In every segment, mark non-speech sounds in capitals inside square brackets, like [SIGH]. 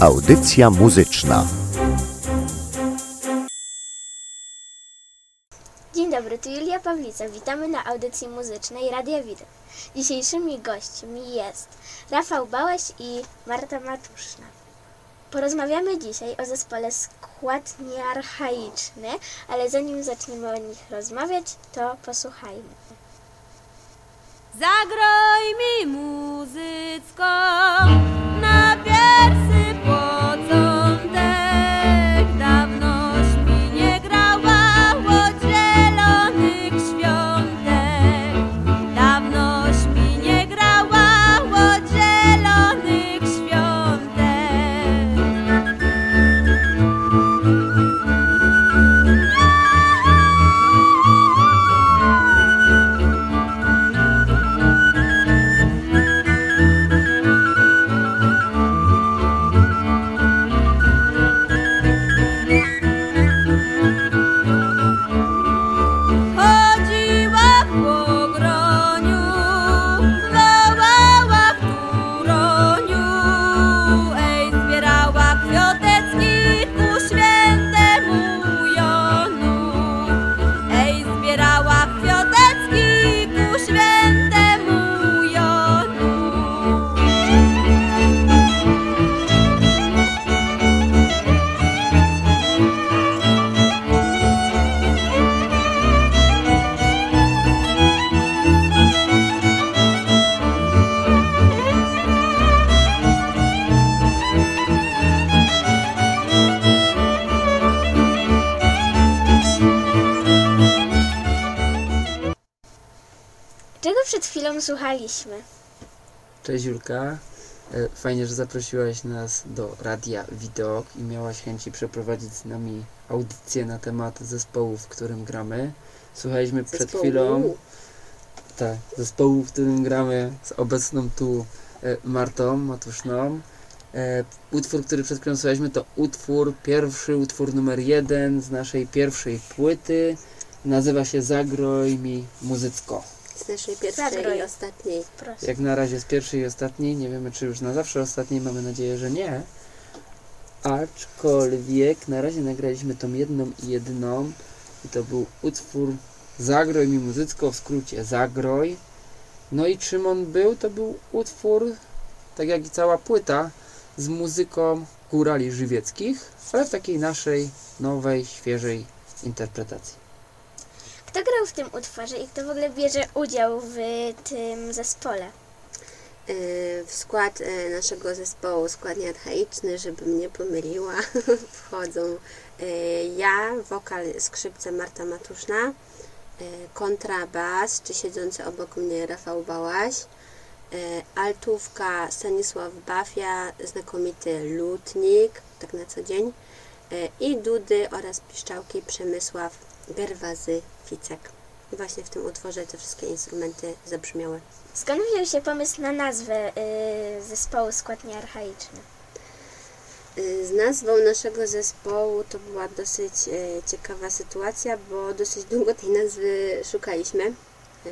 Audycja muzyczna. Dzień dobry, tu Julia Pawlica. Witamy na audycji muzycznej Radia Widok. Dzisiejszymi gośćmi jest Rafał Bałaś i Marta Matuszna. Porozmawiamy dzisiaj o zespole Skład Niearchaiczny, ale zanim zaczniemy o nich rozmawiać, to posłuchajmy. Zagroj mi muzycko na pierwszy początek. Przed chwilą słuchaliśmy? Cześć Julka. E, Fajnie, że zaprosiłaś nas do Radia Widok i miałaś chęci przeprowadzić z nami audycję na temat zespołu, w którym gramy. Słuchaliśmy przed Zespołu. chwilą tak, zespołu, w którym gramy z obecną tu e, Martą Matuszną. E, Utwór, który przed chwilą słuchaliśmy to utwór, pierwszy utwór numer jeden z naszej pierwszej płyty. Nazywa się Zagroj mi muzycko. Z naszej pierwszej Zagroj. i ostatniej. Proszę. Jak na razie z pierwszej i ostatniej, nie wiemy czy już na zawsze ostatniej, mamy nadzieję, że nie. Aczkolwiek na razie nagraliśmy tą jedną i jedną i to był utwór Zagroj mi muzycko, w skrócie Zagroj. No i czym on był? To był utwór, tak jak i cała płyta, z muzyką górali żywieckich, ale w takiej naszej nowej, świeżej interpretacji. Kto grał w tym utworze i kto w ogóle bierze udział w tym zespole? Yy, W skład yy, naszego zespołu, skład niearchaiczny, żebym nie pomyliła, [LAUGHS] wchodzą yy, ja, wokal, skrzypce Marta Matuszna, kontrabas, czy siedzący obok mnie Rafał Bałaś, altówka Stanisław Bafia, znakomity lutnik, tak na co dzień, i dudy oraz piszczałki Przemysław Gerwazy Ficek. I właśnie w tym utworze te wszystkie instrumenty zabrzmiały. Skąd wziął się pomysł na nazwę y, zespołu Skład Niearchaiczny? Y, Z nazwą naszego zespołu to była dosyć e, ciekawa sytuacja, bo dosyć długo tej nazwy szukaliśmy. E,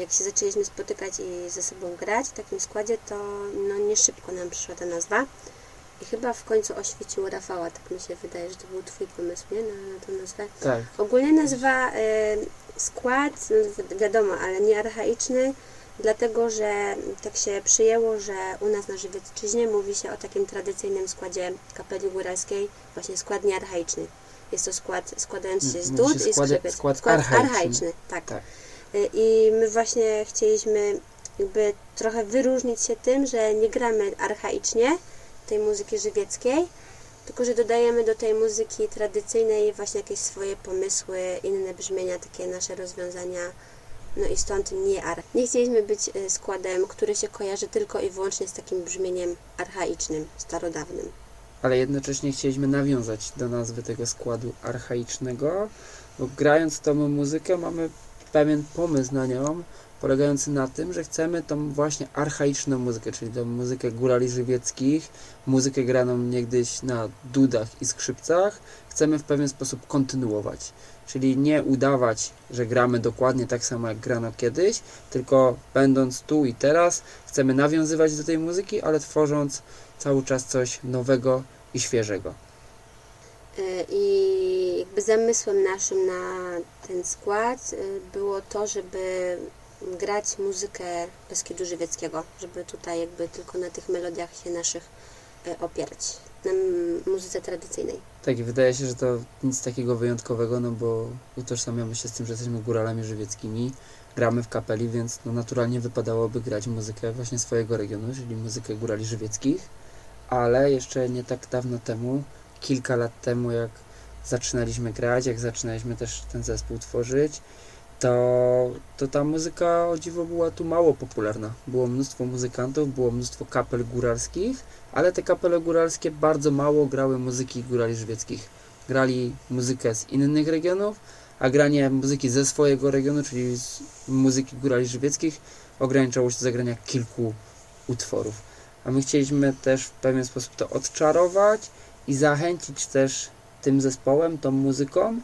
Jak się zaczęliśmy spotykać i ze sobą grać w takim składzie, to no, nie szybko nam przyszła ta nazwa. I chyba w końcu oświecił Rafała, tak mi się wydaje, że to był Twój pomysł, nie? Na, na tę nazwę. Tak, Ogólnie nazywa e, skład, no, wi- wiadomo, ale nie archaiczny, dlatego że tak się przyjęło, że u nas na Żywiecczyźnie mówi się o takim tradycyjnym składzie kapeli góralskiej, właśnie skład niearchaiczny. Jest to skład składający się z się dud i skład- skrzypiec. skład archaiczny. tak. Tak. Y, I my właśnie chcieliśmy jakby trochę wyróżnić się tym, że nie gramy archaicznie tej muzyki żywieckiej, tylko że dodajemy do tej muzyki tradycyjnej właśnie jakieś swoje pomysły, inne brzmienia, takie nasze rozwiązania. No i stąd nie ar. Nie chcieliśmy być y, składem, który się kojarzy tylko i wyłącznie z takim brzmieniem archaicznym, starodawnym. ale jednocześnie chcieliśmy nawiązać do nazwy tego składu archaicznego, bo grając tą muzykę mamy pewien pomysł na nią, polegający na tym, że chcemy tą właśnie archaiczną muzykę, czyli tą muzykę górali żywieckich, muzykę graną niegdyś na dudach i skrzypcach, chcemy w pewien sposób kontynuować. Czyli nie udawać, że gramy dokładnie tak samo jak grano kiedyś, tylko będąc tu i teraz, chcemy nawiązywać do tej muzyki, ale tworząc cały czas coś nowego i świeżego. Y, I jakby zamysłem naszym na ten skład y, było to, żeby grać muzykę Beskidu Żywieckiego, żeby tutaj jakby tylko na tych melodiach się naszych y, opierać, na muzyce tradycyjnej. Tak, i wydaje się, że to nic takiego wyjątkowego, no bo utożsamiamy się z tym, że jesteśmy góralami żywieckimi, gramy w kapeli, więc no naturalnie wypadałoby grać muzykę właśnie swojego regionu, czyli muzykę górali żywieckich, ale jeszcze nie tak dawno temu, kilka lat temu, jak zaczynaliśmy grać, jak zaczynaliśmy też ten zespół tworzyć, to, to ta muzyka o dziwo była tu mało popularna. Było mnóstwo muzykantów, było mnóstwo kapel góralskich, ale te kapele góralskie bardzo mało grały muzyki górali żywieckich. Grali muzykę z innych regionów, a granie muzyki ze swojego regionu, czyli muzyki górali żywieckich, ograniczało się do zagrania kilku utworów. A my chcieliśmy też w pewien sposób to odczarować i zachęcić też tym zespołem, tą muzyką,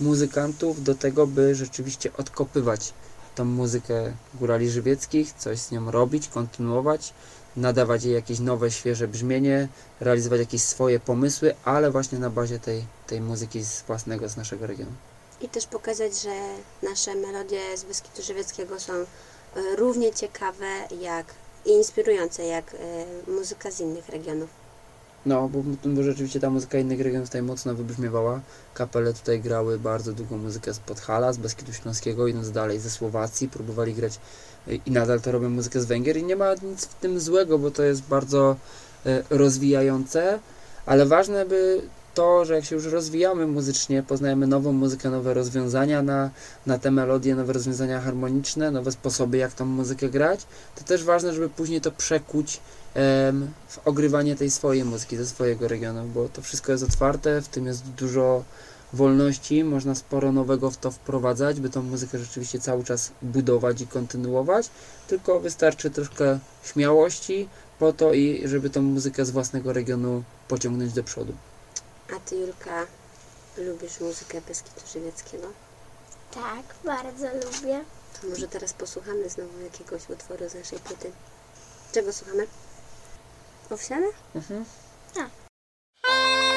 muzykantów do tego, by rzeczywiście odkopywać tą muzykę górali żywieckich, coś z nią robić, kontynuować, nadawać jej jakieś nowe, świeże brzmienie, realizować jakieś swoje pomysły, ale właśnie na bazie tej, tej muzyki z własnego, z naszego regionu. I też pokazać, że nasze melodie z Beskidu Żywieckiego są y, równie ciekawe jak i inspirujące jak y, muzyka z innych regionów. No, bo, bo rzeczywiście ta muzyka innych regionów tutaj mocno wybrzmiewała. Kapele tutaj grały bardzo długą muzykę z Podhala, z Beskidu Śląskiego, idąc dalej ze Słowacji, próbowali grać y, i nadal to robią muzykę z Węgier i nie ma nic w tym złego, bo to jest bardzo y, rozwijające, ale ważne by to, że jak się już rozwijamy muzycznie, poznajemy nową muzykę, nowe rozwiązania na, na te melodie, nowe rozwiązania harmoniczne, nowe sposoby, jak tą muzykę grać, to też ważne, żeby później to przekuć em, w ogrywanie tej swojej muzyki ze swojego regionu, bo to wszystko jest otwarte, w tym jest dużo wolności, można sporo nowego w to wprowadzać, by tą muzykę rzeczywiście cały czas budować i kontynuować, tylko wystarczy troszkę śmiałości po to i żeby tą muzykę z własnego regionu pociągnąć do przodu. A Ty, Julka, lubisz muzykę Beskidu Żywieckiego? Tak, bardzo lubię. To może teraz posłuchamy znowu jakiegoś utworu z naszej płyty. Czego słuchamy? Owsiane? Mhm. Thank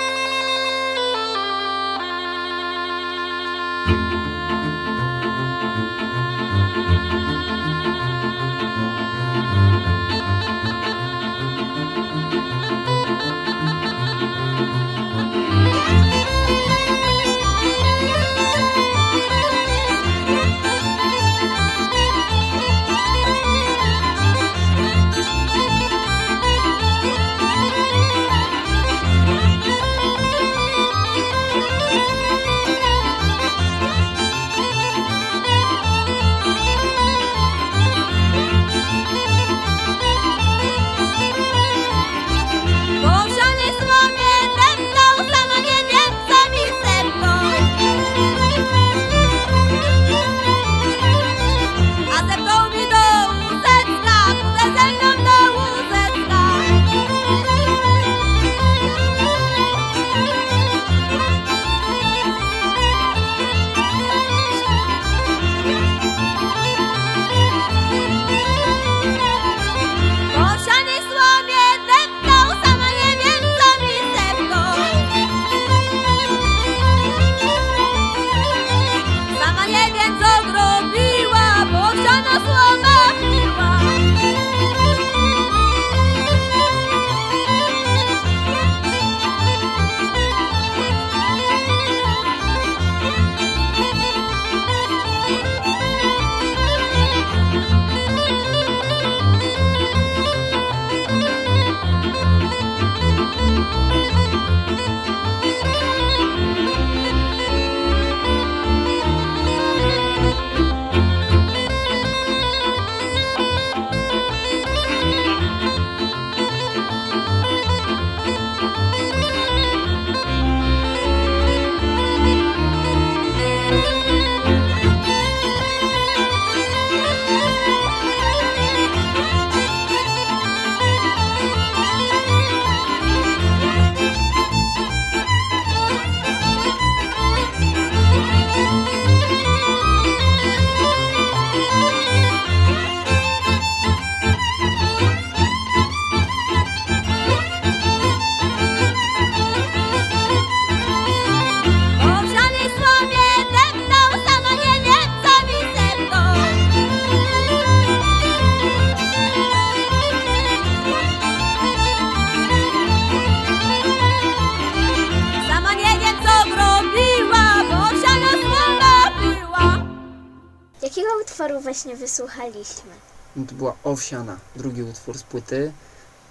wysłuchaliśmy? No to była Owsiana, drugi utwór z płyty,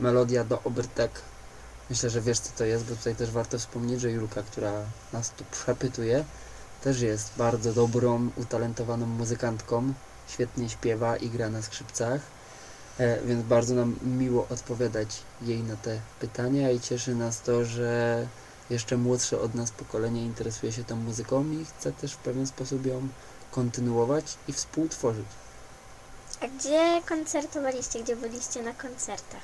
melodia do Obertek. Myślę, że wiesz co to jest, bo tutaj też warto wspomnieć, że Julka, która nas tu przepytuje, też jest bardzo dobrą, utalentowaną muzykantką. Świetnie śpiewa i gra na skrzypcach, e, więc bardzo nam miło odpowiadać jej na te pytania i cieszy nas to, że jeszcze młodsze od nas pokolenie interesuje się tą muzyką i chce też w pewien sposób ją kontynuować i współtworzyć. A gdzie koncertowaliście? Gdzie byliście na koncertach?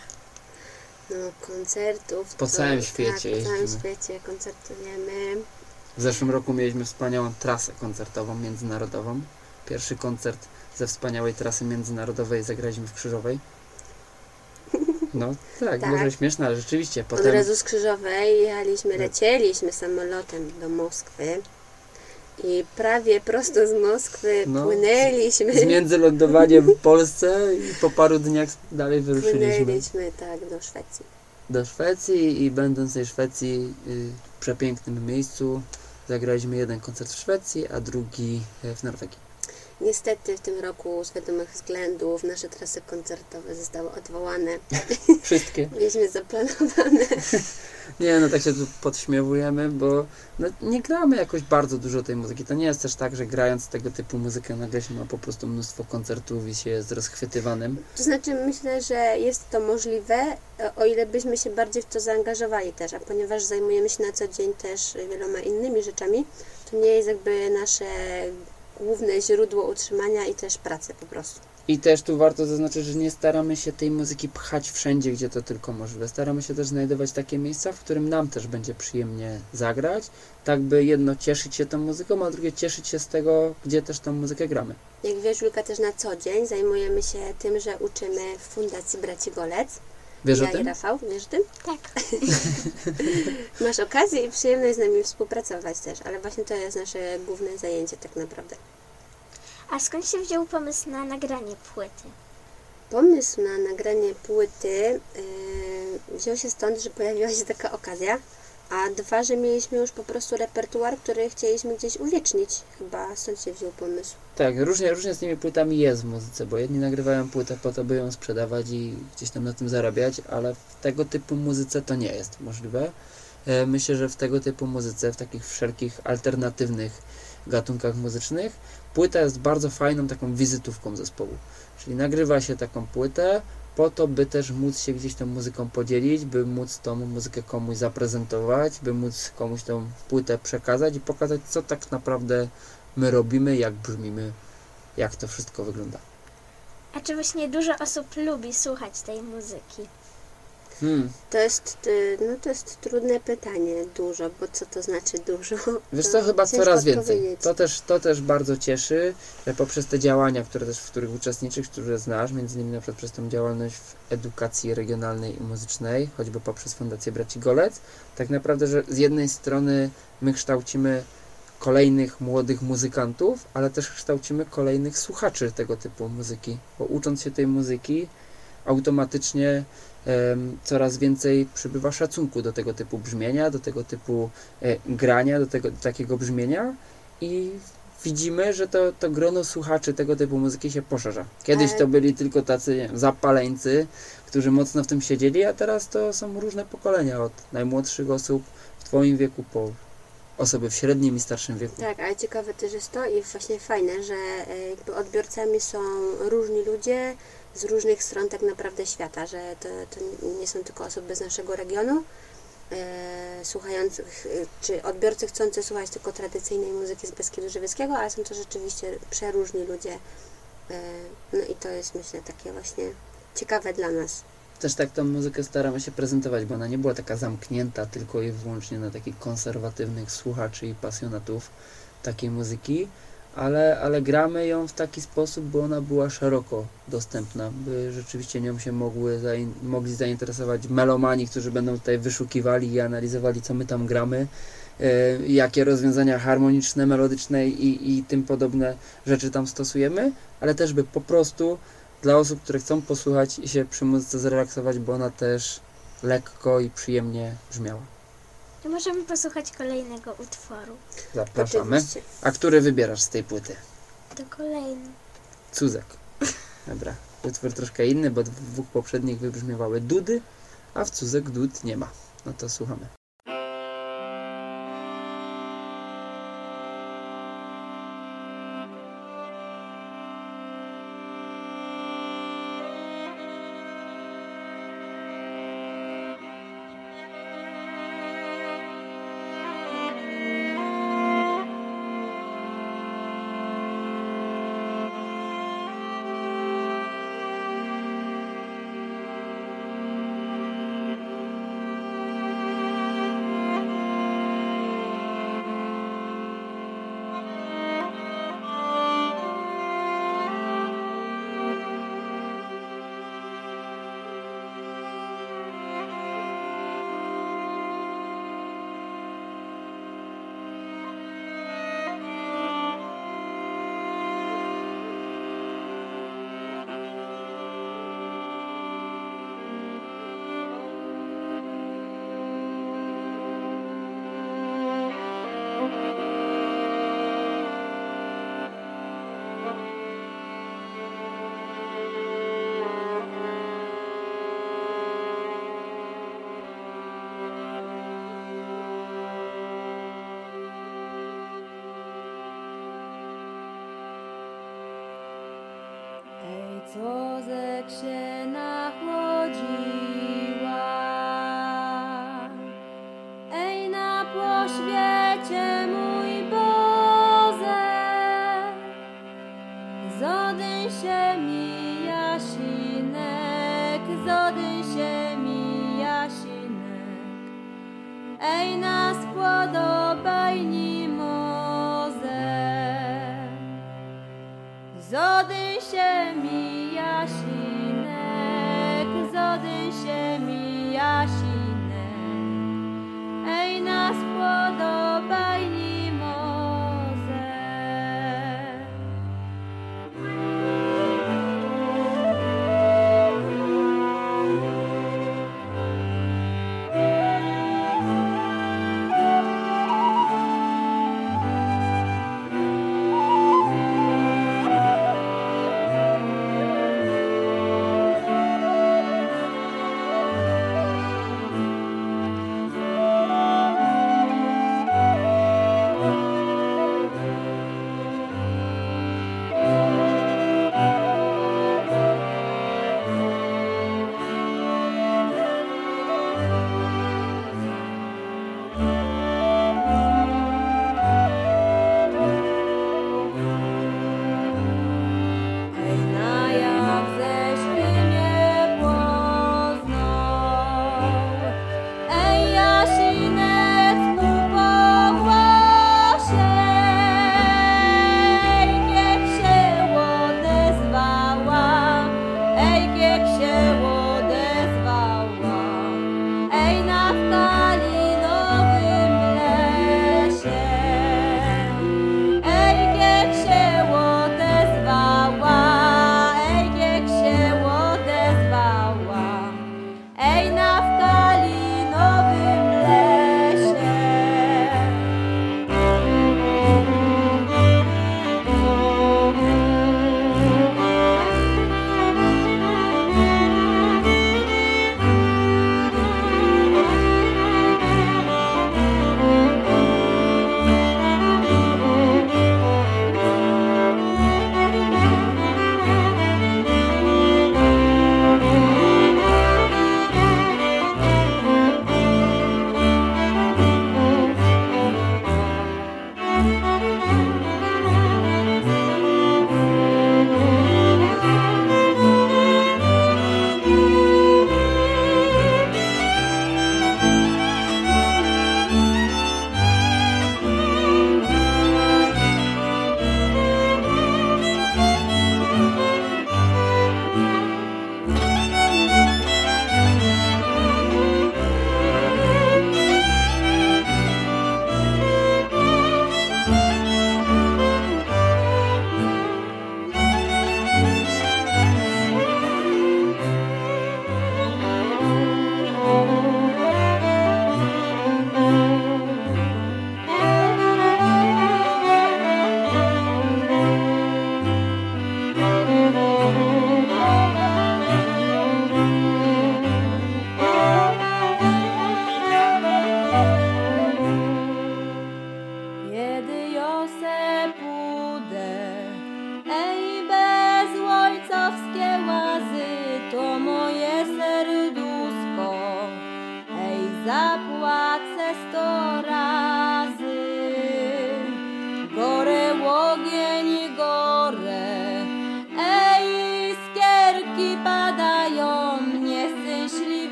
No, koncertów. Po całym tak, świecie po całym jeździmy. świecie koncertujemy. W zeszłym roku mieliśmy wspaniałą trasę koncertową międzynarodową. Pierwszy koncert ze wspaniałej trasy międzynarodowej zagraliśmy w Krzyżowej. No tak, Tak. może śmieszne, ale rzeczywiście Od potem razu z Krzyżowej jechaliśmy, Tak. lecieliśmy samolotem do Moskwy. I prawie prosto z Moskwy No, płynęliśmy. z międzylądowaniem w Polsce i po paru dniach dalej wyruszyliśmy Płynęliśmy tak do Szwecji. do Szwecji i będąc w tej Szwecji y, w przepięknym miejscu zagraliśmy jeden koncert w Szwecji, a drugi e, w Norwegii. Niestety w tym roku z wiadomych względów nasze trasy koncertowe zostały odwołane. [LAUGHS] Wszystkie. [LAUGHS] Mieliśmy zaplanowane. [LAUGHS] Nie, no tak się tu podśmiewujemy, bo no, nie gramy jakoś bardzo dużo tej muzyki. To nie jest też tak, że grając tego typu muzykę nagle się ma po prostu mnóstwo koncertów i się jest rozchwytywanym. To znaczy myślę, że jest to możliwe, o ile byśmy się bardziej w to zaangażowali też, a ponieważ zajmujemy się na co dzień też wieloma innymi rzeczami, to nie jest jakby nasze główne źródło utrzymania i też pracy po prostu. I też tu warto zaznaczyć, że nie staramy się tej muzyki pchać wszędzie, gdzie to tylko możliwe. Staramy się też znajdować takie miejsca, w którym nam też będzie przyjemnie zagrać, tak by jedno cieszyć się tą muzyką, a drugie cieszyć się z tego, gdzie też tą muzykę gramy. Jak wiesz, Julka, też na co dzień zajmujemy się tym, że uczymy w Fundacji Braci Golec. Wiesz ja o tym? i Rafał, wiesz o tym? Tak. [LAUGHS] Masz okazję i przyjemność z nami współpracować też, ale właśnie to jest nasze główne zajęcie tak naprawdę. A skąd się wziął pomysł na nagranie płyty? Pomysł na nagranie płyty yy, wziął się stąd, że pojawiła się taka okazja, a dwa, że mieliśmy już po prostu repertuar, który chcieliśmy gdzieś uwiecznić. Chyba stąd się wziął pomysł. Tak, różnie, różnie z tymi płytami jest w muzyce, bo jedni nagrywają płytę po to, by ją sprzedawać i gdzieś tam na tym zarabiać, ale w tego typu muzyce to nie jest możliwe. E, Myślę, że w tego typu muzyce, w takich wszelkich alternatywnych gatunkach muzycznych, płyta jest bardzo fajną taką wizytówką zespołu. Czyli nagrywa się taką płytę po to, by też móc się gdzieś tą muzyką podzielić, by móc tą muzykę komuś zaprezentować, by móc komuś tą płytę przekazać i pokazać, co tak naprawdę my robimy, jak brzmimy, jak to wszystko wygląda. A czy właśnie dużo osób lubi słuchać tej muzyki? Hmm. To jest, y, no to jest trudne pytanie, dużo, bo co to znaczy dużo? Wiesz To co, chyba coraz więcej. To też, to też bardzo cieszy, że poprzez te działania, które też, w których uczestniczysz, które znasz, między innymi na przykład przez tą działalność w edukacji regionalnej i muzycznej, choćby poprzez Fundację Braci Golec, tak naprawdę, że z jednej strony my kształcimy kolejnych młodych muzykantów, ale też kształcimy kolejnych słuchaczy tego typu muzyki, bo ucząc się tej muzyki, automatycznie coraz więcej przybywa szacunku do tego typu brzmienia, do tego typu e, grania, do tego do takiego brzmienia i widzimy, że to, to grono słuchaczy tego typu muzyki się poszerza. Kiedyś to byli tylko tacy nie wiem, zapaleńcy, którzy mocno w tym siedzieli, a teraz to są różne pokolenia, od najmłodszych osób w Twoim wieku po osoby w średnim i starszym wieku. Tak, ale ciekawe też jest to i właśnie fajne, że e, jakby odbiorcami są różni ludzie z różnych stron tak naprawdę świata, że to, to nie są tylko osoby z naszego regionu, e, słuchających, e, czy odbiorcy chcący słuchać tylko tradycyjnej muzyki z Beskidu Żywieckiego, ale są to rzeczywiście przeróżni ludzie. E, no i to jest myślę takie właśnie ciekawe dla nas. Też tak tą muzykę staramy się prezentować, bo ona nie była taka zamknięta tylko i wyłącznie na takich konserwatywnych słuchaczy i pasjonatów takiej muzyki, ale, ale gramy ją w taki sposób, by ona była szeroko dostępna, by rzeczywiście nią się mogły, zain- mogli zainteresować melomani, którzy będą tutaj wyszukiwali i analizowali, co my tam gramy, e, jakie rozwiązania harmoniczne, melodyczne i, i tym podobne rzeczy tam stosujemy, ale też by po prostu dla osób, które chcą posłuchać i się przy muzyce zrelaksować, bo ona też lekko i przyjemnie brzmiała. To możemy posłuchać kolejnego utworu. Zapraszamy. Oczywiście. A który wybierasz z tej płyty? To kolejny. Cuzek. [LAUGHS] Dobra, utwór troszkę inny, bo w dwóch poprzednich wybrzmiewały dudy, a w Cuzek dud nie ma. No to słuchamy.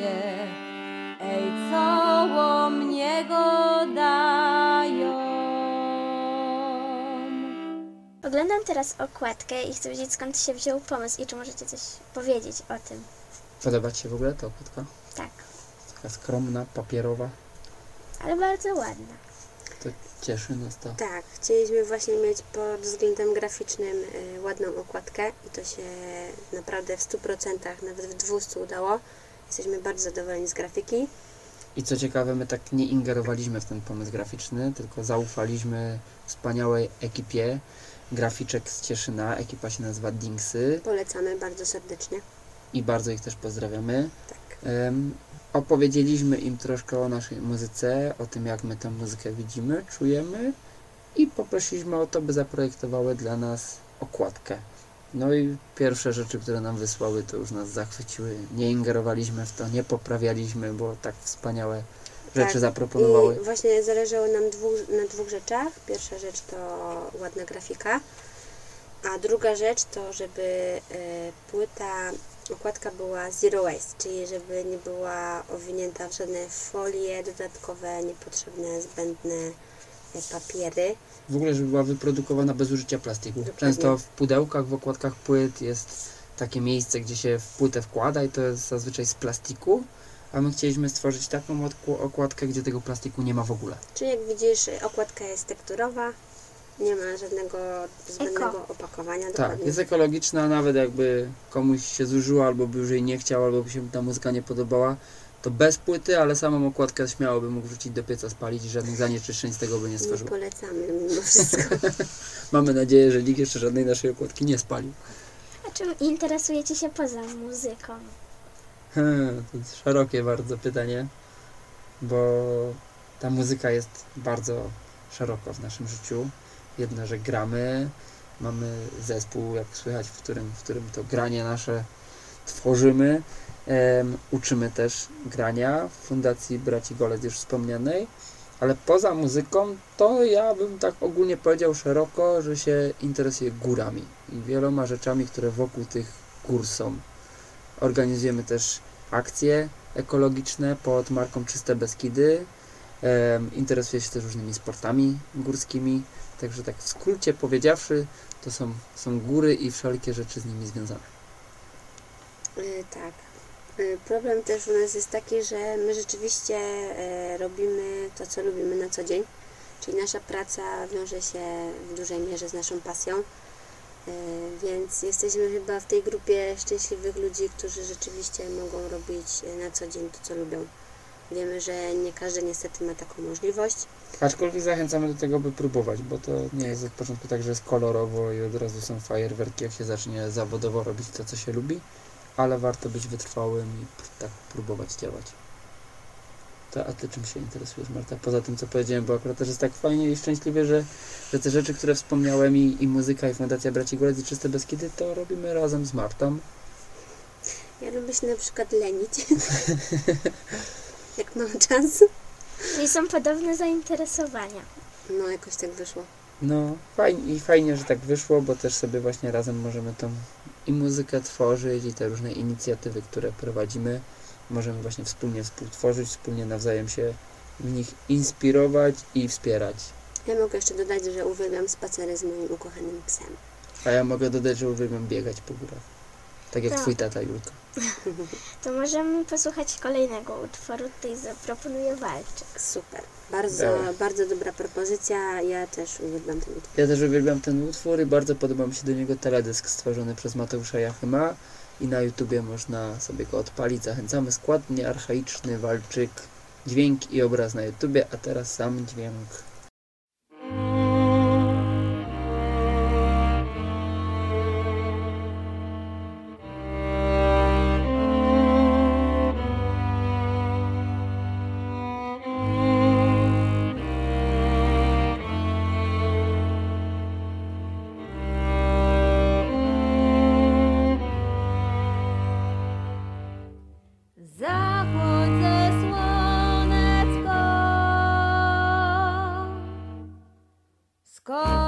się, ej, całą mnie go dają. Oglądam teraz okładkę i chcę wiedzieć skąd się wziął pomysł i czy możecie coś powiedzieć o tym. Podoba Ci się w ogóle ta okładka? Tak, Taka skromna, papierowa. ale bardzo ładna. To cieszy nas to. Tak, chcieliśmy właśnie mieć pod względem graficznym y, ładną okładkę i to się naprawdę w 100%, nawet w 200 udało. Jesteśmy bardzo zadowoleni z grafiki. I co ciekawe, my tak nie ingerowaliśmy w ten pomysł graficzny, tylko zaufaliśmy wspaniałej ekipie graficzek z Cieszyna. Ekipa się nazywa Dingsy Polecamy bardzo serdecznie. i bardzo ich też pozdrawiamy. Tak. Em, opowiedzieliśmy im troszkę o naszej muzyce, o tym jak my tę muzykę widzimy, czujemy i poprosiliśmy o to, by zaprojektowały dla nas okładkę. No i pierwsze rzeczy, które nam wysłały, to już nas zachwyciły. Nie ingerowaliśmy w to, nie poprawialiśmy, bo tak wspaniałe rzeczy Tak. zaproponowały. I właśnie zależało nam dwóch, na dwóch rzeczach. Pierwsza rzecz to ładna grafika, a druga rzecz to, żeby e, płyta, okładka była zero waste, czyli żeby nie była owinięta w żadne folie dodatkowe, niepotrzebne, zbędne e, papiery. W ogóle, żeby była wyprodukowana bez użycia plastiku. Często w pudełkach, w okładkach płyt jest takie miejsce, gdzie się w płytę wkłada i to jest zazwyczaj z plastiku, a my chcieliśmy stworzyć taką okładkę, gdzie tego plastiku nie ma w ogóle. Czyli jak widzisz, okładka jest tekturowa, nie ma żadnego zbędnego opakowania. Tak, dokładnie. jest ekologiczna, nawet jakby komuś się zużyła, albo by już jej nie chciał, albo by się ta muzyka nie podobała, to bez płyty, ale samą okładkę śmiało by mógł wrzucić do pieca, spalić i żadnych zanieczyszczeń z tego by nie nie stworzył. polecamy mimo [LAUGHS] wszystko. Mamy nadzieję, że nikt jeszcze żadnej naszej okładki nie spalił. A czym interesujecie się poza muzyką? Hmm, to jest szerokie bardzo pytanie, bo ta muzyka jest bardzo szeroko w naszym życiu. Jedno, że gramy, mamy zespół, jak słychać, w którym, w którym to granie nasze tworzymy. Em, uczymy też grania w Fundacji Braci Golec już wspomnianej, ale poza muzyką to ja bym tak ogólnie powiedział szeroko, że się interesuję górami i wieloma rzeczami, które wokół tych gór są. Organizujemy też akcje ekologiczne pod marką Czyste Beskidy. Em, interesuję się też różnymi sportami górskimi. Także tak w skrócie powiedziawszy, to są, są góry i wszelkie rzeczy z nimi związane. Y, Tak. Problem też u nas jest taki, że my rzeczywiście e, robimy to, co lubimy na co dzień. Czyli nasza praca wiąże się w dużej mierze z naszą pasją. E, Więc jesteśmy chyba w tej grupie szczęśliwych ludzi, którzy rzeczywiście mogą robić na co dzień to, co lubią. Wiemy, że nie każdy niestety ma taką możliwość. Aczkolwiek zachęcamy do tego, by próbować, bo to nie jest od początku tak, że jest kolorowo i od razu są fajerwerki, jak się zacznie zawodowo robić to, co się lubi, ale warto być wytrwałym i tak próbować działać. To, a Ty czym się interesujesz, Marta? Poza tym, co powiedziałem, bo akurat też jest tak fajnie i szczęśliwie, że, że te rzeczy, które wspomniałem i, i muzyka, i Fundacja Braci Golec i Czyste Beskidy, to robimy razem z Martą. Ja lubię się na przykład lenić. [LAUGHS] Jak mam czas. Czyli są podobne zainteresowania. No, jakoś tak wyszło. No, fajnie, i fajnie, że tak wyszło, bo też sobie właśnie razem możemy tą i muzykę tworzyć, i te różne inicjatywy, które prowadzimy, możemy właśnie wspólnie współtworzyć, wspólnie nawzajem się w nich inspirować i wspierać. Ja mogę jeszcze dodać, że uwielbiam spacery z moim ukochanym psem. A ja mogę dodać, że uwielbiam biegać po górach. Tak jak Tak. twój tata Julka. To możemy posłuchać kolejnego utworu. Tutaj zaproponuję walczyk. Super. Bardzo, bardzo dobra propozycja. Ja też uwielbiam ten utwór. Ja też uwielbiam ten utwór i bardzo podoba mi się do niego teledysk stworzony przez Mateusza Jachyma i na YouTubie można sobie go odpalić. Zachęcamy. Składnie archaiczny walczyk, dźwięk i obraz na YouTubie, a teraz sam dźwięk. God.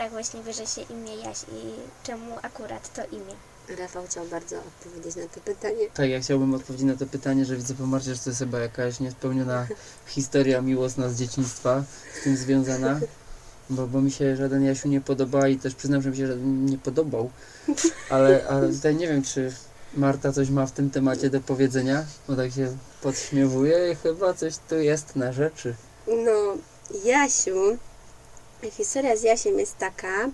Utworach właśnie bierze się imię Jaś i czemu akurat to imię? Rafał chciał bardzo odpowiedzieć na to pytanie. Tak, ja chciałbym odpowiedzieć na to pytanie, że widzę po Marcie, że to jest chyba jakaś niespełniona [LAUGHS] historia miłosna z dzieciństwa z tym związana. Bo, bo mi się żaden Jasiu nie podoba i też przyznam, że mi się żaden nie podobał. Ale, ale tutaj nie wiem, czy Marta coś ma w tym temacie do powiedzenia, bo tak się podśmiewuje i chyba coś tu jest na rzeczy. No, Jasiu, historia z Jasiem jest taka,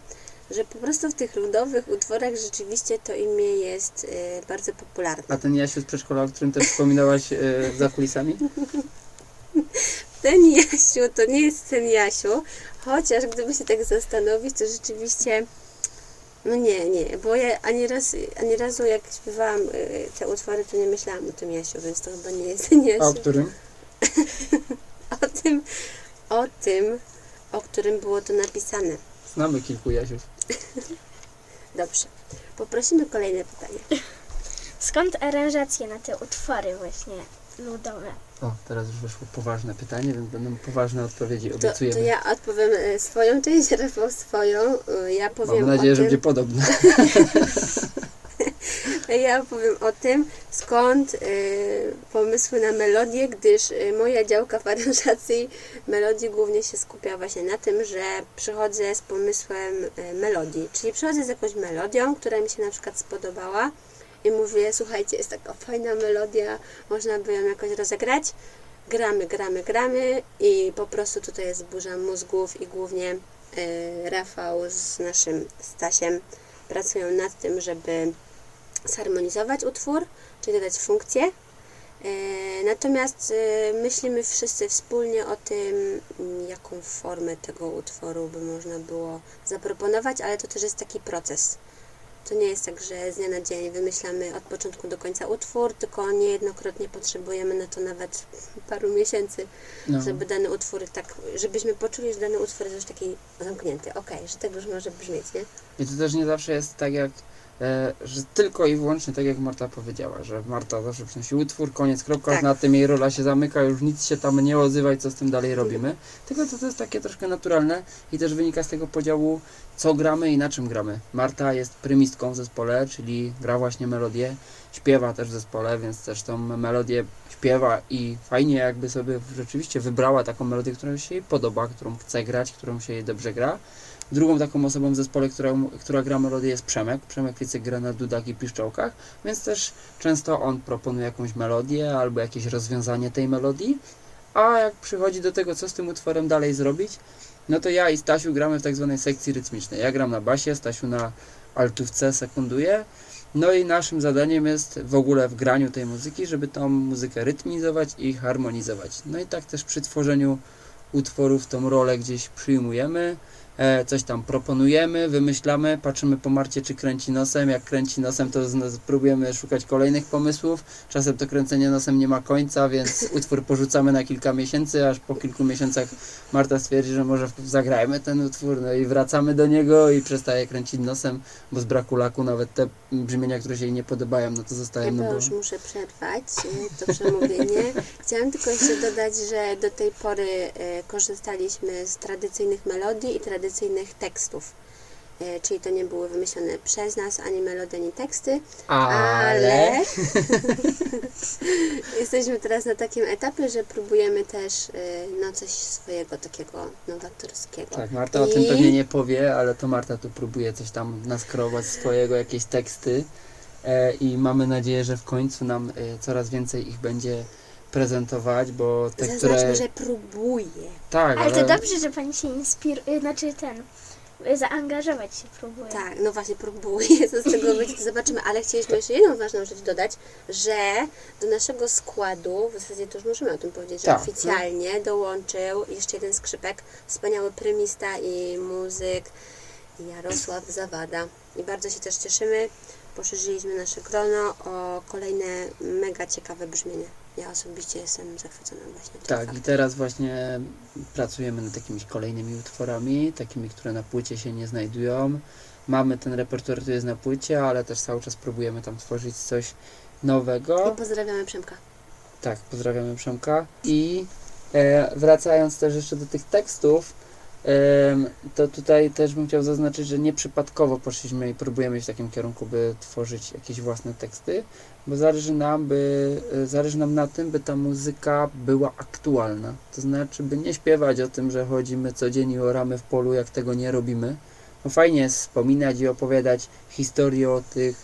że po prostu w tych ludowych utworach rzeczywiście to imię jest y, bardzo popularne. A ten Jasiu z przedszkola, o którym też wspominałaś e, za kulisami? [LAUGHS] Ten Jasiu to nie jest ten Jasiu, chociaż gdyby się tak zastanowić, to rzeczywiście no nie, nie, bo ja ani, raz, ani razu jak śpiewałam y, te utwory, to nie myślałam o tym Jasiu, więc to chyba nie jest ten Jasiu. A o którym? [LAUGHS] O tym, o tym, o którym było to napisane. Znamy kilku Jasiów. [LAUGHS] Dobrze. Poprosimy kolejne pytanie. Skąd aranżacje na te utwory właśnie ludowe? O, teraz już wyszło poważne pytanie, więc będą poważne odpowiedzi, To, obiecujemy. to ja odpowiem e, swoją część, Rafał swoją. E, Ja powiem Mam nadzieję, o że tym, będzie podobne. [LAUGHS] [LAUGHS] Ja opowiem o tym, skąd y, pomysły na melodię, gdyż y, moja działka w aranżacji melodii głównie się skupia właśnie na tym, że przychodzę z pomysłem y, melodii. Czyli przychodzę z jakąś melodią, która mi się na przykład spodobała i mówię, słuchajcie, jest taka fajna melodia, można by ją jakoś rozegrać. Gramy, gramy, gramy i po prostu tutaj jest burza mózgów i głównie y, Rafał z naszym Stasiem pracują nad tym, żeby zharmonizować utwór, czyli dodać funkcję. E, Natomiast e, myślimy wszyscy wspólnie o tym, jaką formę tego utworu by można było zaproponować, ale to też jest taki proces. To nie jest tak, że z dnia na dzień wymyślamy od początku do końca utwór, tylko niejednokrotnie potrzebujemy na to nawet [LAUGHS] paru miesięcy, No. żeby dany utwór tak, żebyśmy poczuli, że dany utwór jest już taki zamknięty. Okej, że tak już może brzmieć, nie? I to też nie zawsze jest tak jak, że tylko i wyłącznie tak jak Marta powiedziała, że Marta zawsze przynosi utwór, koniec, kropka, Tak. na tym jej rola się zamyka, już nic się tam nie odzywa i co z tym dalej robimy. Tylko to, to jest takie troszkę naturalne i też wynika z tego podziału, co gramy i na czym gramy. Marta jest prymistką w zespole, czyli gra właśnie melodię, śpiewa też w zespole, więc też tą melodię śpiewa i fajnie jakby sobie rzeczywiście wybrała taką melodię, która się jej podoba, którą chce grać, którą się jej dobrze gra. Drugą taką osobą w zespole, która, która gra melodię jest Przemek. Przemek Licek gra na dudach i piszczołkach, więc też często on proponuje jakąś melodię albo jakieś rozwiązanie tej melodii, a jak przychodzi do tego, co z tym utworem dalej zrobić, no to ja i Stasiu gramy w tak zwanej sekcji rytmicznej. Ja gram na basie, Stasiu na altówce sekunduje, no i naszym zadaniem jest w ogóle w graniu tej muzyki, żeby tą muzykę rytmizować i harmonizować. No i tak też przy tworzeniu utworów tą rolę gdzieś przyjmujemy, coś tam proponujemy, wymyślamy, patrzymy po Marcie, czy kręci nosem. Jak kręci nosem, to próbujemy szukać kolejnych pomysłów. Czasem to kręcenie nosem nie ma końca, więc [LAUGHS] utwór porzucamy na kilka miesięcy, aż po kilku miesiącach Marta stwierdzi, że może zagrajmy ten utwór, no i wracamy do niego i przestaje kręcić nosem, bo z braku laku nawet te brzmienia, które się jej nie podobają, no to zostają, bo... już muszę przerwać e, to przemówienie. Chciałam tylko jeszcze dodać, że do tej pory e, korzystaliśmy z tradycyjnych melodii i tradycyjnych tekstów. E, Czyli to nie były wymyślone przez nas ani melodie, ani teksty, ale [LAUGHS] [LAUGHS] jesteśmy teraz na takim etapie, że próbujemy też e, no, coś swojego takiego nowatorskiego. Tak, Marta o tym I- pewnie nie powie, ale to Marta tu próbuje coś tam naskrobać swojego, jakieś teksty e, i mamy nadzieję, że w końcu nam coraz więcej ich będzie prezentować, bo te, Zaznaczmy, które... że próbuje. Tak, Ale to dobrze, że pani się inspiruje, znaczy ten, y, zaangażować się próbuje. Tak, no właśnie próbuję, co z tego będzie, to zobaczymy, ale chcieliśmy jeszcze jedną ważną rzecz dodać, że do naszego składu, w zasadzie to już możemy o tym powiedzieć, że Tak. oficjalnie dołączył jeszcze jeden skrzypek, wspaniały prymista i muzyk Jarosław Zawada. I bardzo się też cieszymy, poszerzyliśmy nasze grono o kolejne mega ciekawe brzmienie. Ja osobiście jestem zachwycona właśnie tym Tak, i faktem. teraz właśnie pracujemy nad jakimiś kolejnymi utworami, takimi, które na płycie się nie znajdują. Mamy ten repertuar, który jest na płycie, ale też cały czas próbujemy tam tworzyć coś nowego. I pozdrawiamy Przemka. Tak, pozdrawiamy Przemka. I E, wracając też jeszcze do tych tekstów, em, to tutaj też bym chciał zaznaczyć, że nieprzypadkowo poszliśmy i próbujemy w takim kierunku, by tworzyć jakieś własne teksty, bo zależy nam, by, e, zależy nam na tym, by ta muzyka była aktualna. To znaczy, by nie śpiewać o tym, że chodzimy codziennie o ramy w polu, jak tego nie robimy. No fajnie jest wspominać i opowiadać historie o tych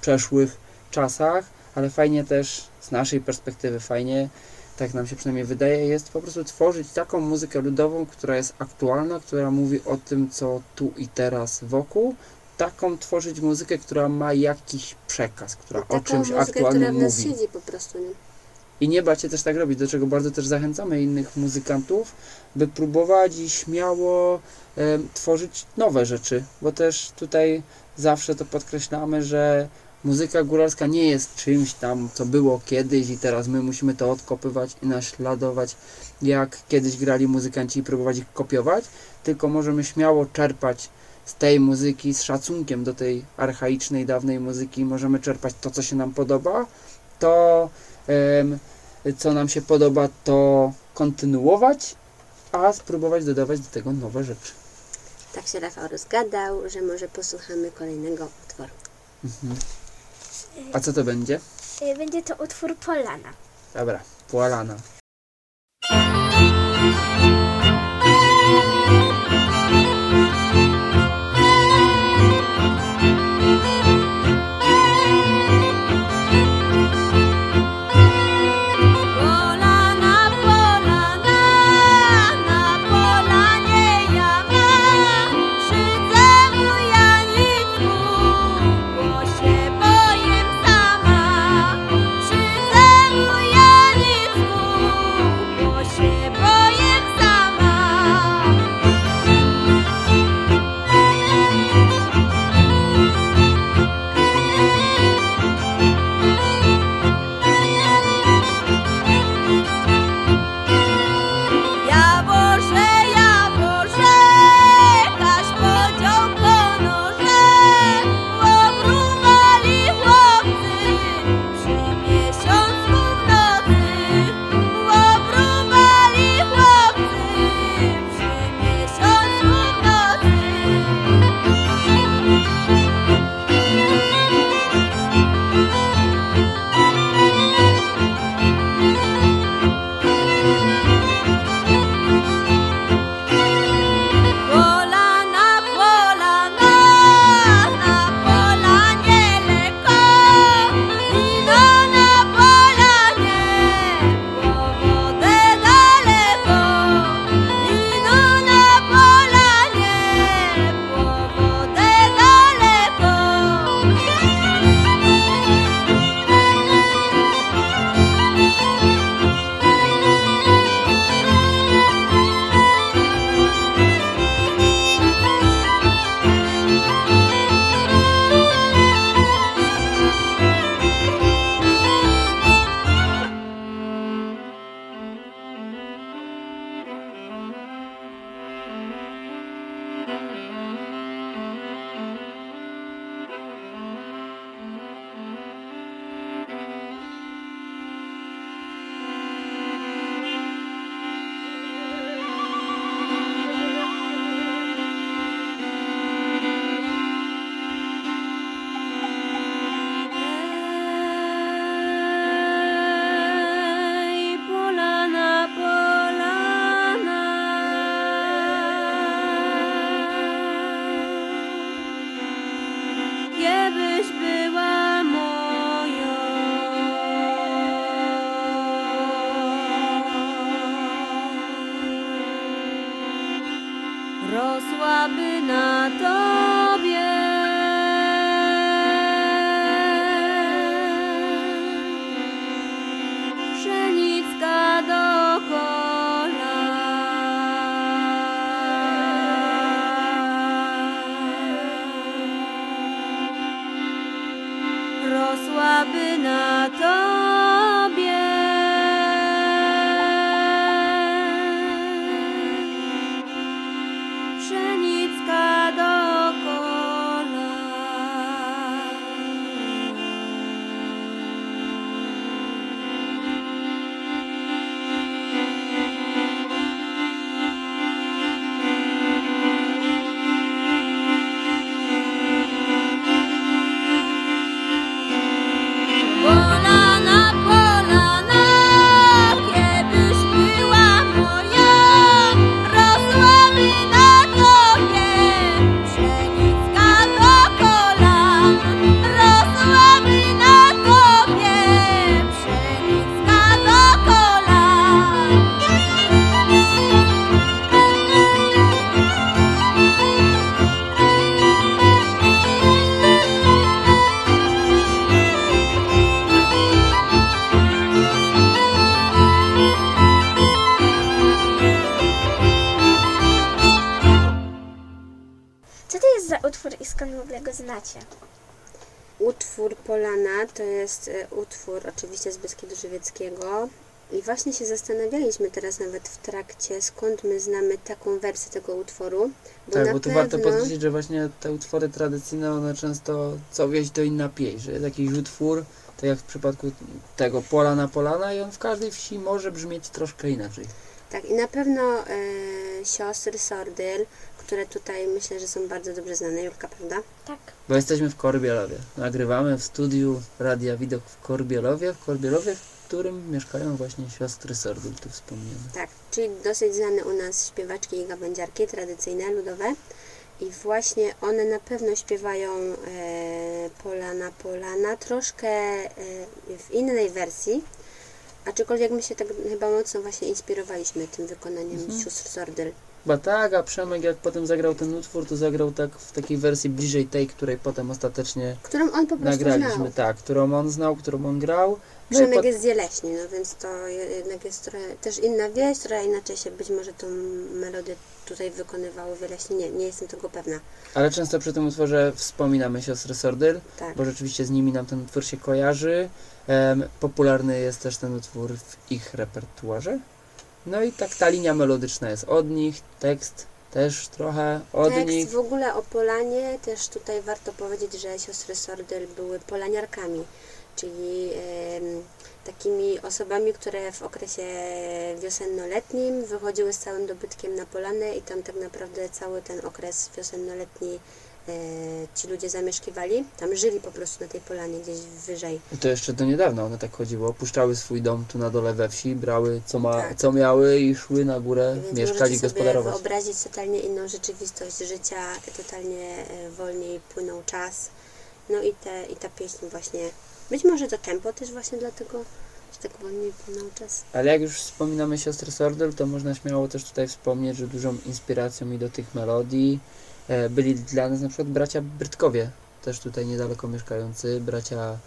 przeszłych czasach, ale fajnie też z naszej perspektywy, fajnie, tak nam się przynajmniej wydaje, jest po prostu tworzyć taką muzykę ludową, która jest aktualna, która mówi o tym, co tu i teraz wokół. Taką tworzyć muzykę, która ma jakiś przekaz, która o czymś muzykę, która aktualnym w nas mówi. siedzi po prostu, nie? I nie bać się też tak robić, do czego bardzo też zachęcamy innych muzykantów, by próbować i śmiało em, tworzyć nowe rzeczy, bo też tutaj zawsze to podkreślamy, że muzyka góralska nie jest czymś tam, co było kiedyś i teraz my musimy to odkopywać i naśladować, jak kiedyś grali muzykanci i próbować ich kopiować, tylko możemy śmiało czerpać z tej muzyki, z szacunkiem do tej archaicznej, dawnej muzyki, możemy czerpać to, co się nam podoba, to co nam się podoba, to kontynuować, a spróbować dodawać do tego nowe rzeczy. Tak się Rafał rozgadał, że może posłuchamy kolejnego utworu. A co to będzie? Y, Będzie to utwór Polana. Dobra. Polana, to jest e, utwór oczywiście z Beskidu Żywieckiego i właśnie się zastanawialiśmy teraz nawet w trakcie, skąd my znamy taką wersję tego utworu. Bo tak, na bo tu pewno... warto podkreślić, że właśnie te utwory tradycyjne, one często co wieś to inna pieśń, że jest jakiś utwór, tak jak w przypadku tego pola na polana i on w każdej wsi może brzmieć troszkę inaczej. Tak, i na pewno e, siostry Sordyl, które tutaj myślę, że są bardzo dobrze znane, Julka, prawda? Tak. Bo jesteśmy w Korbielowie. Nagrywamy w studiu Radia Widok w Korbielowie, w Korbielowie, w którym mieszkają właśnie siostry Sordul, tu wspomniane. Tak, czyli dosyć znane u nas śpiewaczki i gawędziarki tradycyjne, ludowe. I właśnie one na pewno śpiewają e, Polana Polana, troszkę e, w innej wersji. Aczkolwiek my się tak chyba mocno właśnie inspirowaliśmy tym wykonaniem Mhm. sióstr Sordyl. Chyba tak, a Przemek jak potem zagrał ten utwór, to zagrał tak w takiej wersji bliżej tej, której potem ostatecznie Którą on po prostu nagraliśmy. znał. Tak, którą on znał, którą on grał. No Przemek jest z Jeleśni, no więc to jednak jest trochę, też inna wieś, trochę inaczej się być może tą melodię tutaj wykonywało w Jeleśni. Nie, nie jestem tego pewna. Ale często przy tym utworze wspominamy siostry Sordyl, Tak. bo rzeczywiście z nimi nam ten utwór się kojarzy. Em, popularny jest też ten utwór w ich repertuarze. No i tak ta linia melodyczna jest od nich, tekst też trochę od Tekst nich. w ogóle o Polanie, też tutaj warto powiedzieć, że siostry Sordyl były polaniarkami, czyli em, takimi osobami, które w okresie wiosennoletnim wychodziły z całym dobytkiem na Polanę i tam tak naprawdę cały ten okres wiosennoletni ci ludzie zamieszkiwali. Tam żyli po prostu na tej Polanie gdzieś wyżej. I to jeszcze do niedawna one tak chodziło. Opuszczały swój dom tu na dole we wsi, brały co, ma, Tak. co miały i szły na górę, Więc mieszkali, sobie gospodarować. wyobrazić totalnie inną rzeczywistość życia, totalnie e, wolniej płynął czas. No i, te, i ta pieśń właśnie, być może to tempo też właśnie dlatego, że tak wolniej płynął czas. Ale jak już wspominamy siostry Sordel, to można śmiało też tutaj wspomnieć, że dużą inspiracją i do tych melodii byli dla nas na przykład bracia Brytkowie, też tutaj niedaleko mieszkający, bracia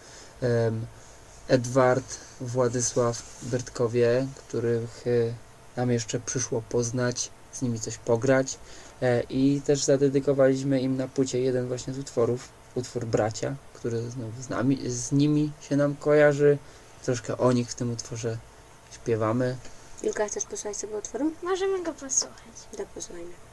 Edward, Władysław Brytkowie, których e, nam jeszcze przyszło poznać, z nimi coś pograć e, i też zadedykowaliśmy im na płycie jeden właśnie z utworów, utwór Bracia, który znowu z, nami, z nimi się nam kojarzy, troszkę o nich w tym utworze śpiewamy. Julka, chcesz posłuchać tego utworu? Możemy go posłuchać. Tak, posłuchajmy.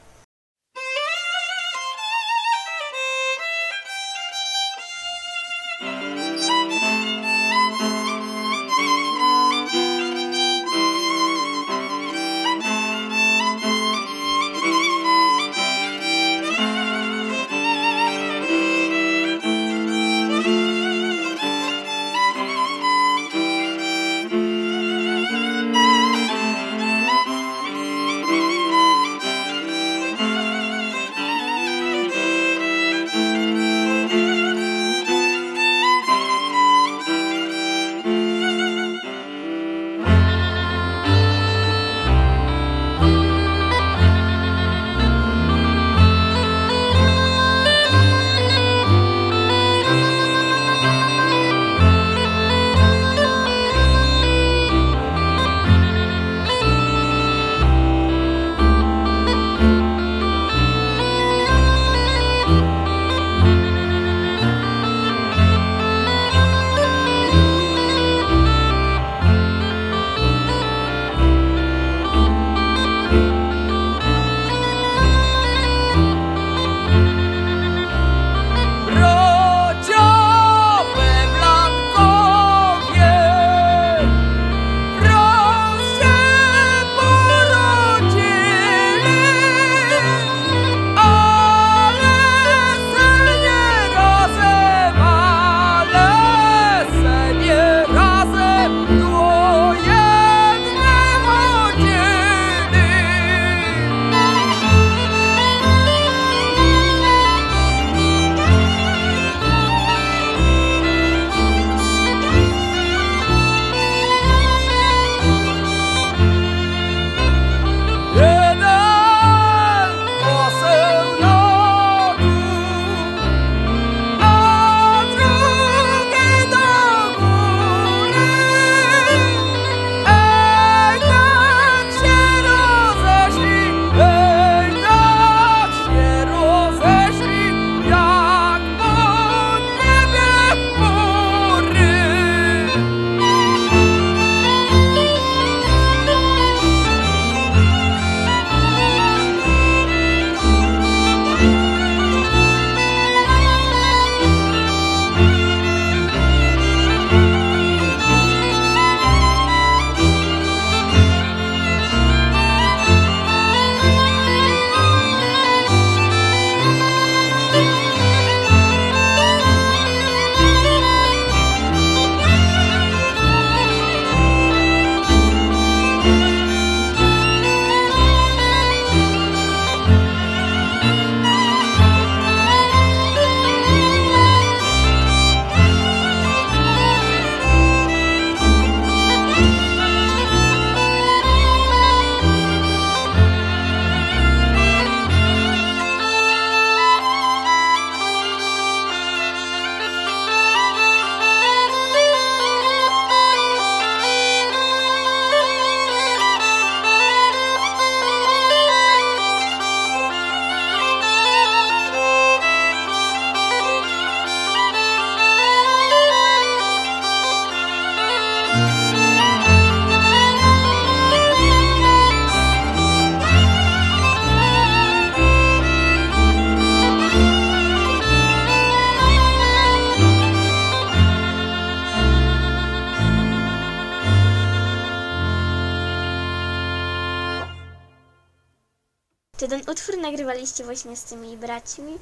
Nagrywaliście właśnie z tymi braćmi?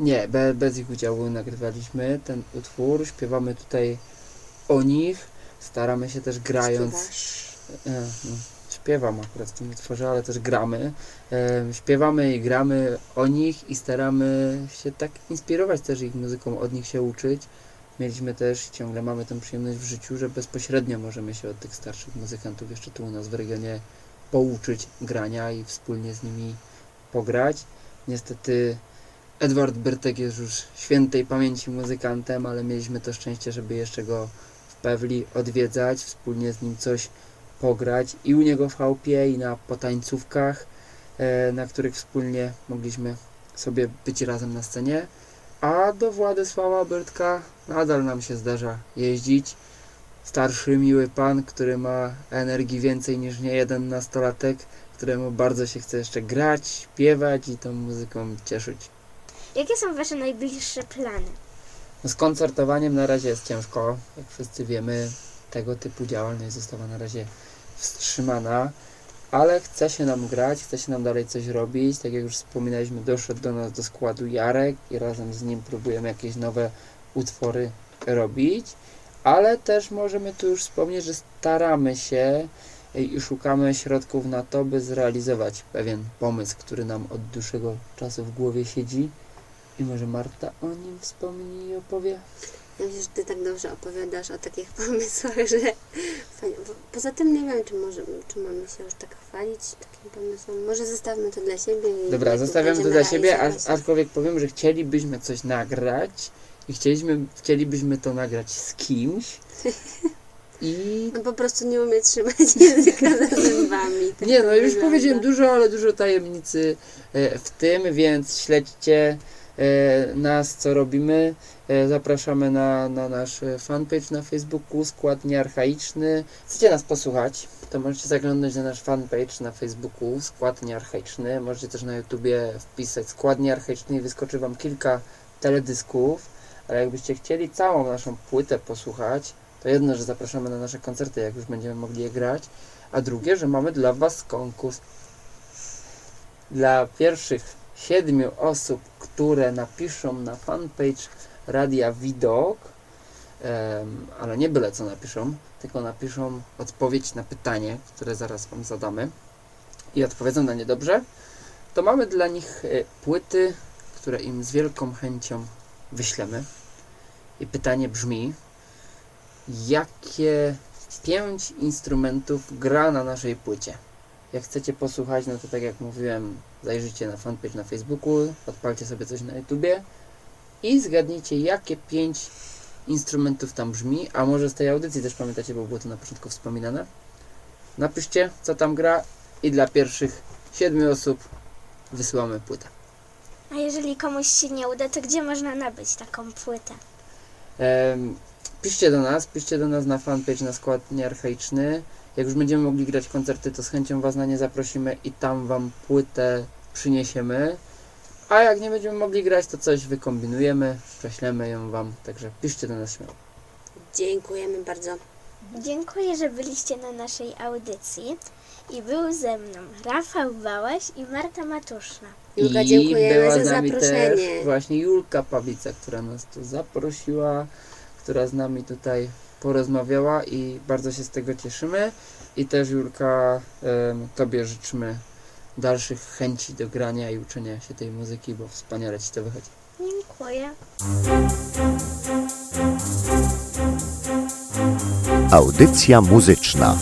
Nie, be, bez ich udziału nagrywaliśmy ten utwór, śpiewamy tutaj o nich, staramy się też grając. Śpiewasz. E, no, śpiewam akurat w tym utworze, ale też gramy. E, śpiewamy i gramy o nich i staramy się tak inspirować też ich muzyką, od nich się uczyć. Mieliśmy też, ciągle mamy tę przyjemność w życiu, że bezpośrednio możemy się od tych starszych muzykantów jeszcze tu u nas w regionie pouczyć grania i wspólnie z nimi pograć. Niestety Edward Bertek jest już świętej pamięci muzykantem, ale mieliśmy to szczęście, żeby jeszcze go w Pewli odwiedzać, wspólnie z nim coś pograć i u niego w chałupie i na potańcówkach, e, na których wspólnie mogliśmy sobie być razem na scenie. A do Władysława Bertka nadal nam się zdarza jeździć. Starszy, miły pan, który ma energii więcej niż nie jeden nastolatek, któremu bardzo się chce jeszcze grać, śpiewać i tą muzyką cieszyć. Jakie są wasze najbliższe plany? No z koncertowaniem na razie jest ciężko. Jak wszyscy wiemy, tego typu działalność została na razie wstrzymana, ale chce się nam grać, chce się nam dalej coś robić. Tak jak już wspominaliśmy, doszedł do nas do składu Jarek i razem z nim próbujemy jakieś nowe utwory robić, ale też możemy tu już wspomnieć, że staramy się i szukamy środków na to, by zrealizować pewien pomysł, który nam od dłuższego czasu w głowie siedzi. I może Marta o nim wspomni i opowie? Ja wiem, że ty tak dobrze opowiadasz o takich [LAUGHS] pomysłach, że fajnie. Bo Poza tym nie wiem, czy, może, czy mamy się już tak chwalić takim pomysłem. Może zostawmy to dla siebie. i Dobra, zostawiamy to dla siebie, a, realizować. aczkolwiek powiem, że chcielibyśmy coś nagrać i chcieliśmy, chcielibyśmy to nagrać z kimś. [LAUGHS] I No po prostu nie umie trzymać języka [LAUGHS] za zębami. Tak nie, no już wygląda. powiedziałem dużo, ale dużo tajemnicy e, w tym, więc śledźcie e, nas, co robimy. E, Zapraszamy na, na nasz fanpage na Facebooku, Skład Niearchaiczny. Chcecie nas posłuchać, to możecie zaglądać na nasz fanpage na Facebooku, Skład Niearchaiczny. Możecie też na YouTubie wpisać Skład Niearchaiczny i wyskoczy Wam kilka teledysków. Ale jakbyście chcieli całą naszą płytę posłuchać, to jedno, że zapraszamy na nasze koncerty, jak już będziemy mogli je grać, a drugie, że mamy dla Was konkurs. Dla pierwszych siedmiu osób, które napiszą na fanpage Radia Widok, em, ale nie byle co napiszą, tylko napiszą odpowiedź na pytanie, które zaraz Wam zadamy i odpowiedzą na nie dobrze, to mamy dla nich e, płyty, które im z wielką chęcią wyślemy. I pytanie brzmi, jakie pięć instrumentów gra na naszej płycie? Jak chcecie posłuchać, no to tak jak mówiłem, zajrzyjcie na fanpage na Facebooku, odpalcie sobie coś na YouTubie i zgadnijcie, jakie pięć instrumentów tam brzmi, a może z tej audycji też pamiętacie, bo było to na początku wspominane. Napiszcie, co tam gra i dla pierwszych siedmiu osób wysyłamy płytę. A jeżeli komuś się nie uda, to gdzie można nabyć taką płytę? Piszcie do nas, piszcie do nas na fanpage na skład niearchaiczny. Jak już będziemy mogli grać koncerty, to z chęcią Was na nie zaprosimy i tam Wam płytę przyniesiemy. A jak nie będziemy mogli grać, to coś wykombinujemy, prześlemy ją Wam. Także piszcie do nas śmiało. Dziękujemy bardzo. Dziękuję, że byliście na naszej audycji i był ze mną Rafał Bałaś i Marta Matuszna. Julka, I dziękujemy była za z nami zaproszenie. też właśnie Julka Pawlica, która nas tu zaprosiła, która z nami tutaj porozmawiała i bardzo się z tego cieszymy. I też Julka, em, Tobie życzymy dalszych chęci do grania i uczenia się tej muzyki, bo wspaniale Ci to wychodzi. Dziękuję. Audycja muzyczna.